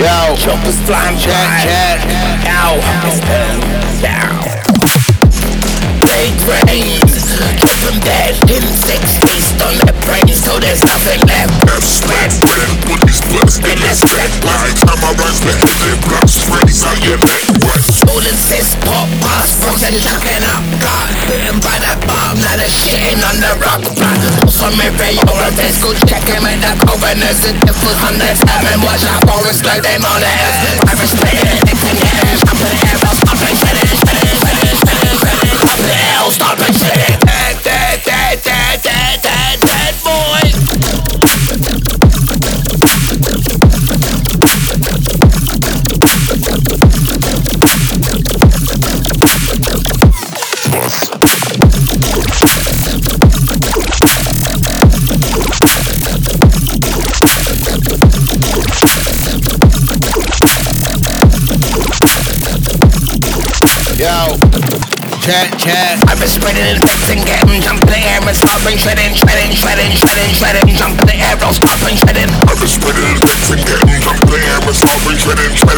Yo, Choppers flying check, by. check. Ow, it's been down. Big brains, keep them dead in six feast on their brains till there's nothing left. Sweat, red, bullies, bust, and that's red. By the time I rise, the Checking with the governors. The difference on the time and watch out for us like them on the earth. I respect it, it's check, check. I've been spreading and getting jump in the air and stopping, shredding, shredding, shredding, shredding, shredding, jump in the air, I'll stopping, shredding. I've been spreading and getting jump in the air, and stopping, shredding, shredding, shredding,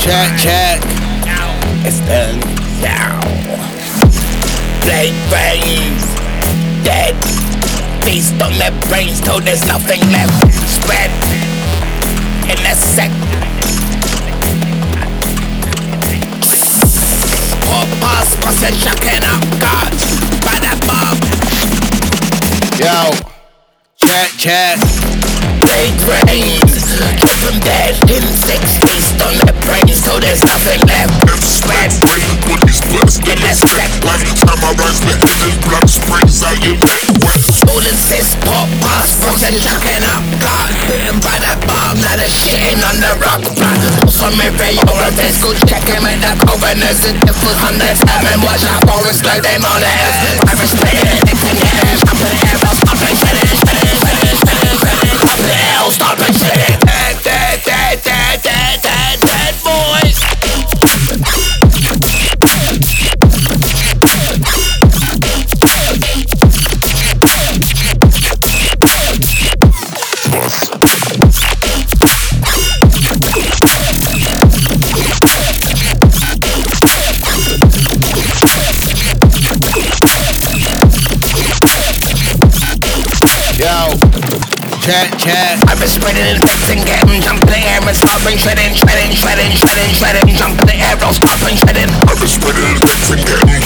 check, check. It's been down. Blade brains, dead. Feast on their brains till there's nothing left. Spread in a sec. Pop past, what's it up? God, by the bomb. Yo, check, check. Blade brains, keep them dead in six feast on their brains till there's nothing left. Spread Red, bullies, bust, and that's red. By the time I rise, the and block sprays out your neck. What? Swollen cyst, pop past, frozen chucking up blood. Bitten by the bomb, now shitting on the rock. Some every over this go checking with the governors. The difference on the time and watch out for us like them on the earth. I respect check, check. I've been spreading and fixing, getting jump in the air and stopping, shredding, shredding, shredding, shredding, shredding, jump in the air, stopping, shredding. I've been spreading and fixing, getting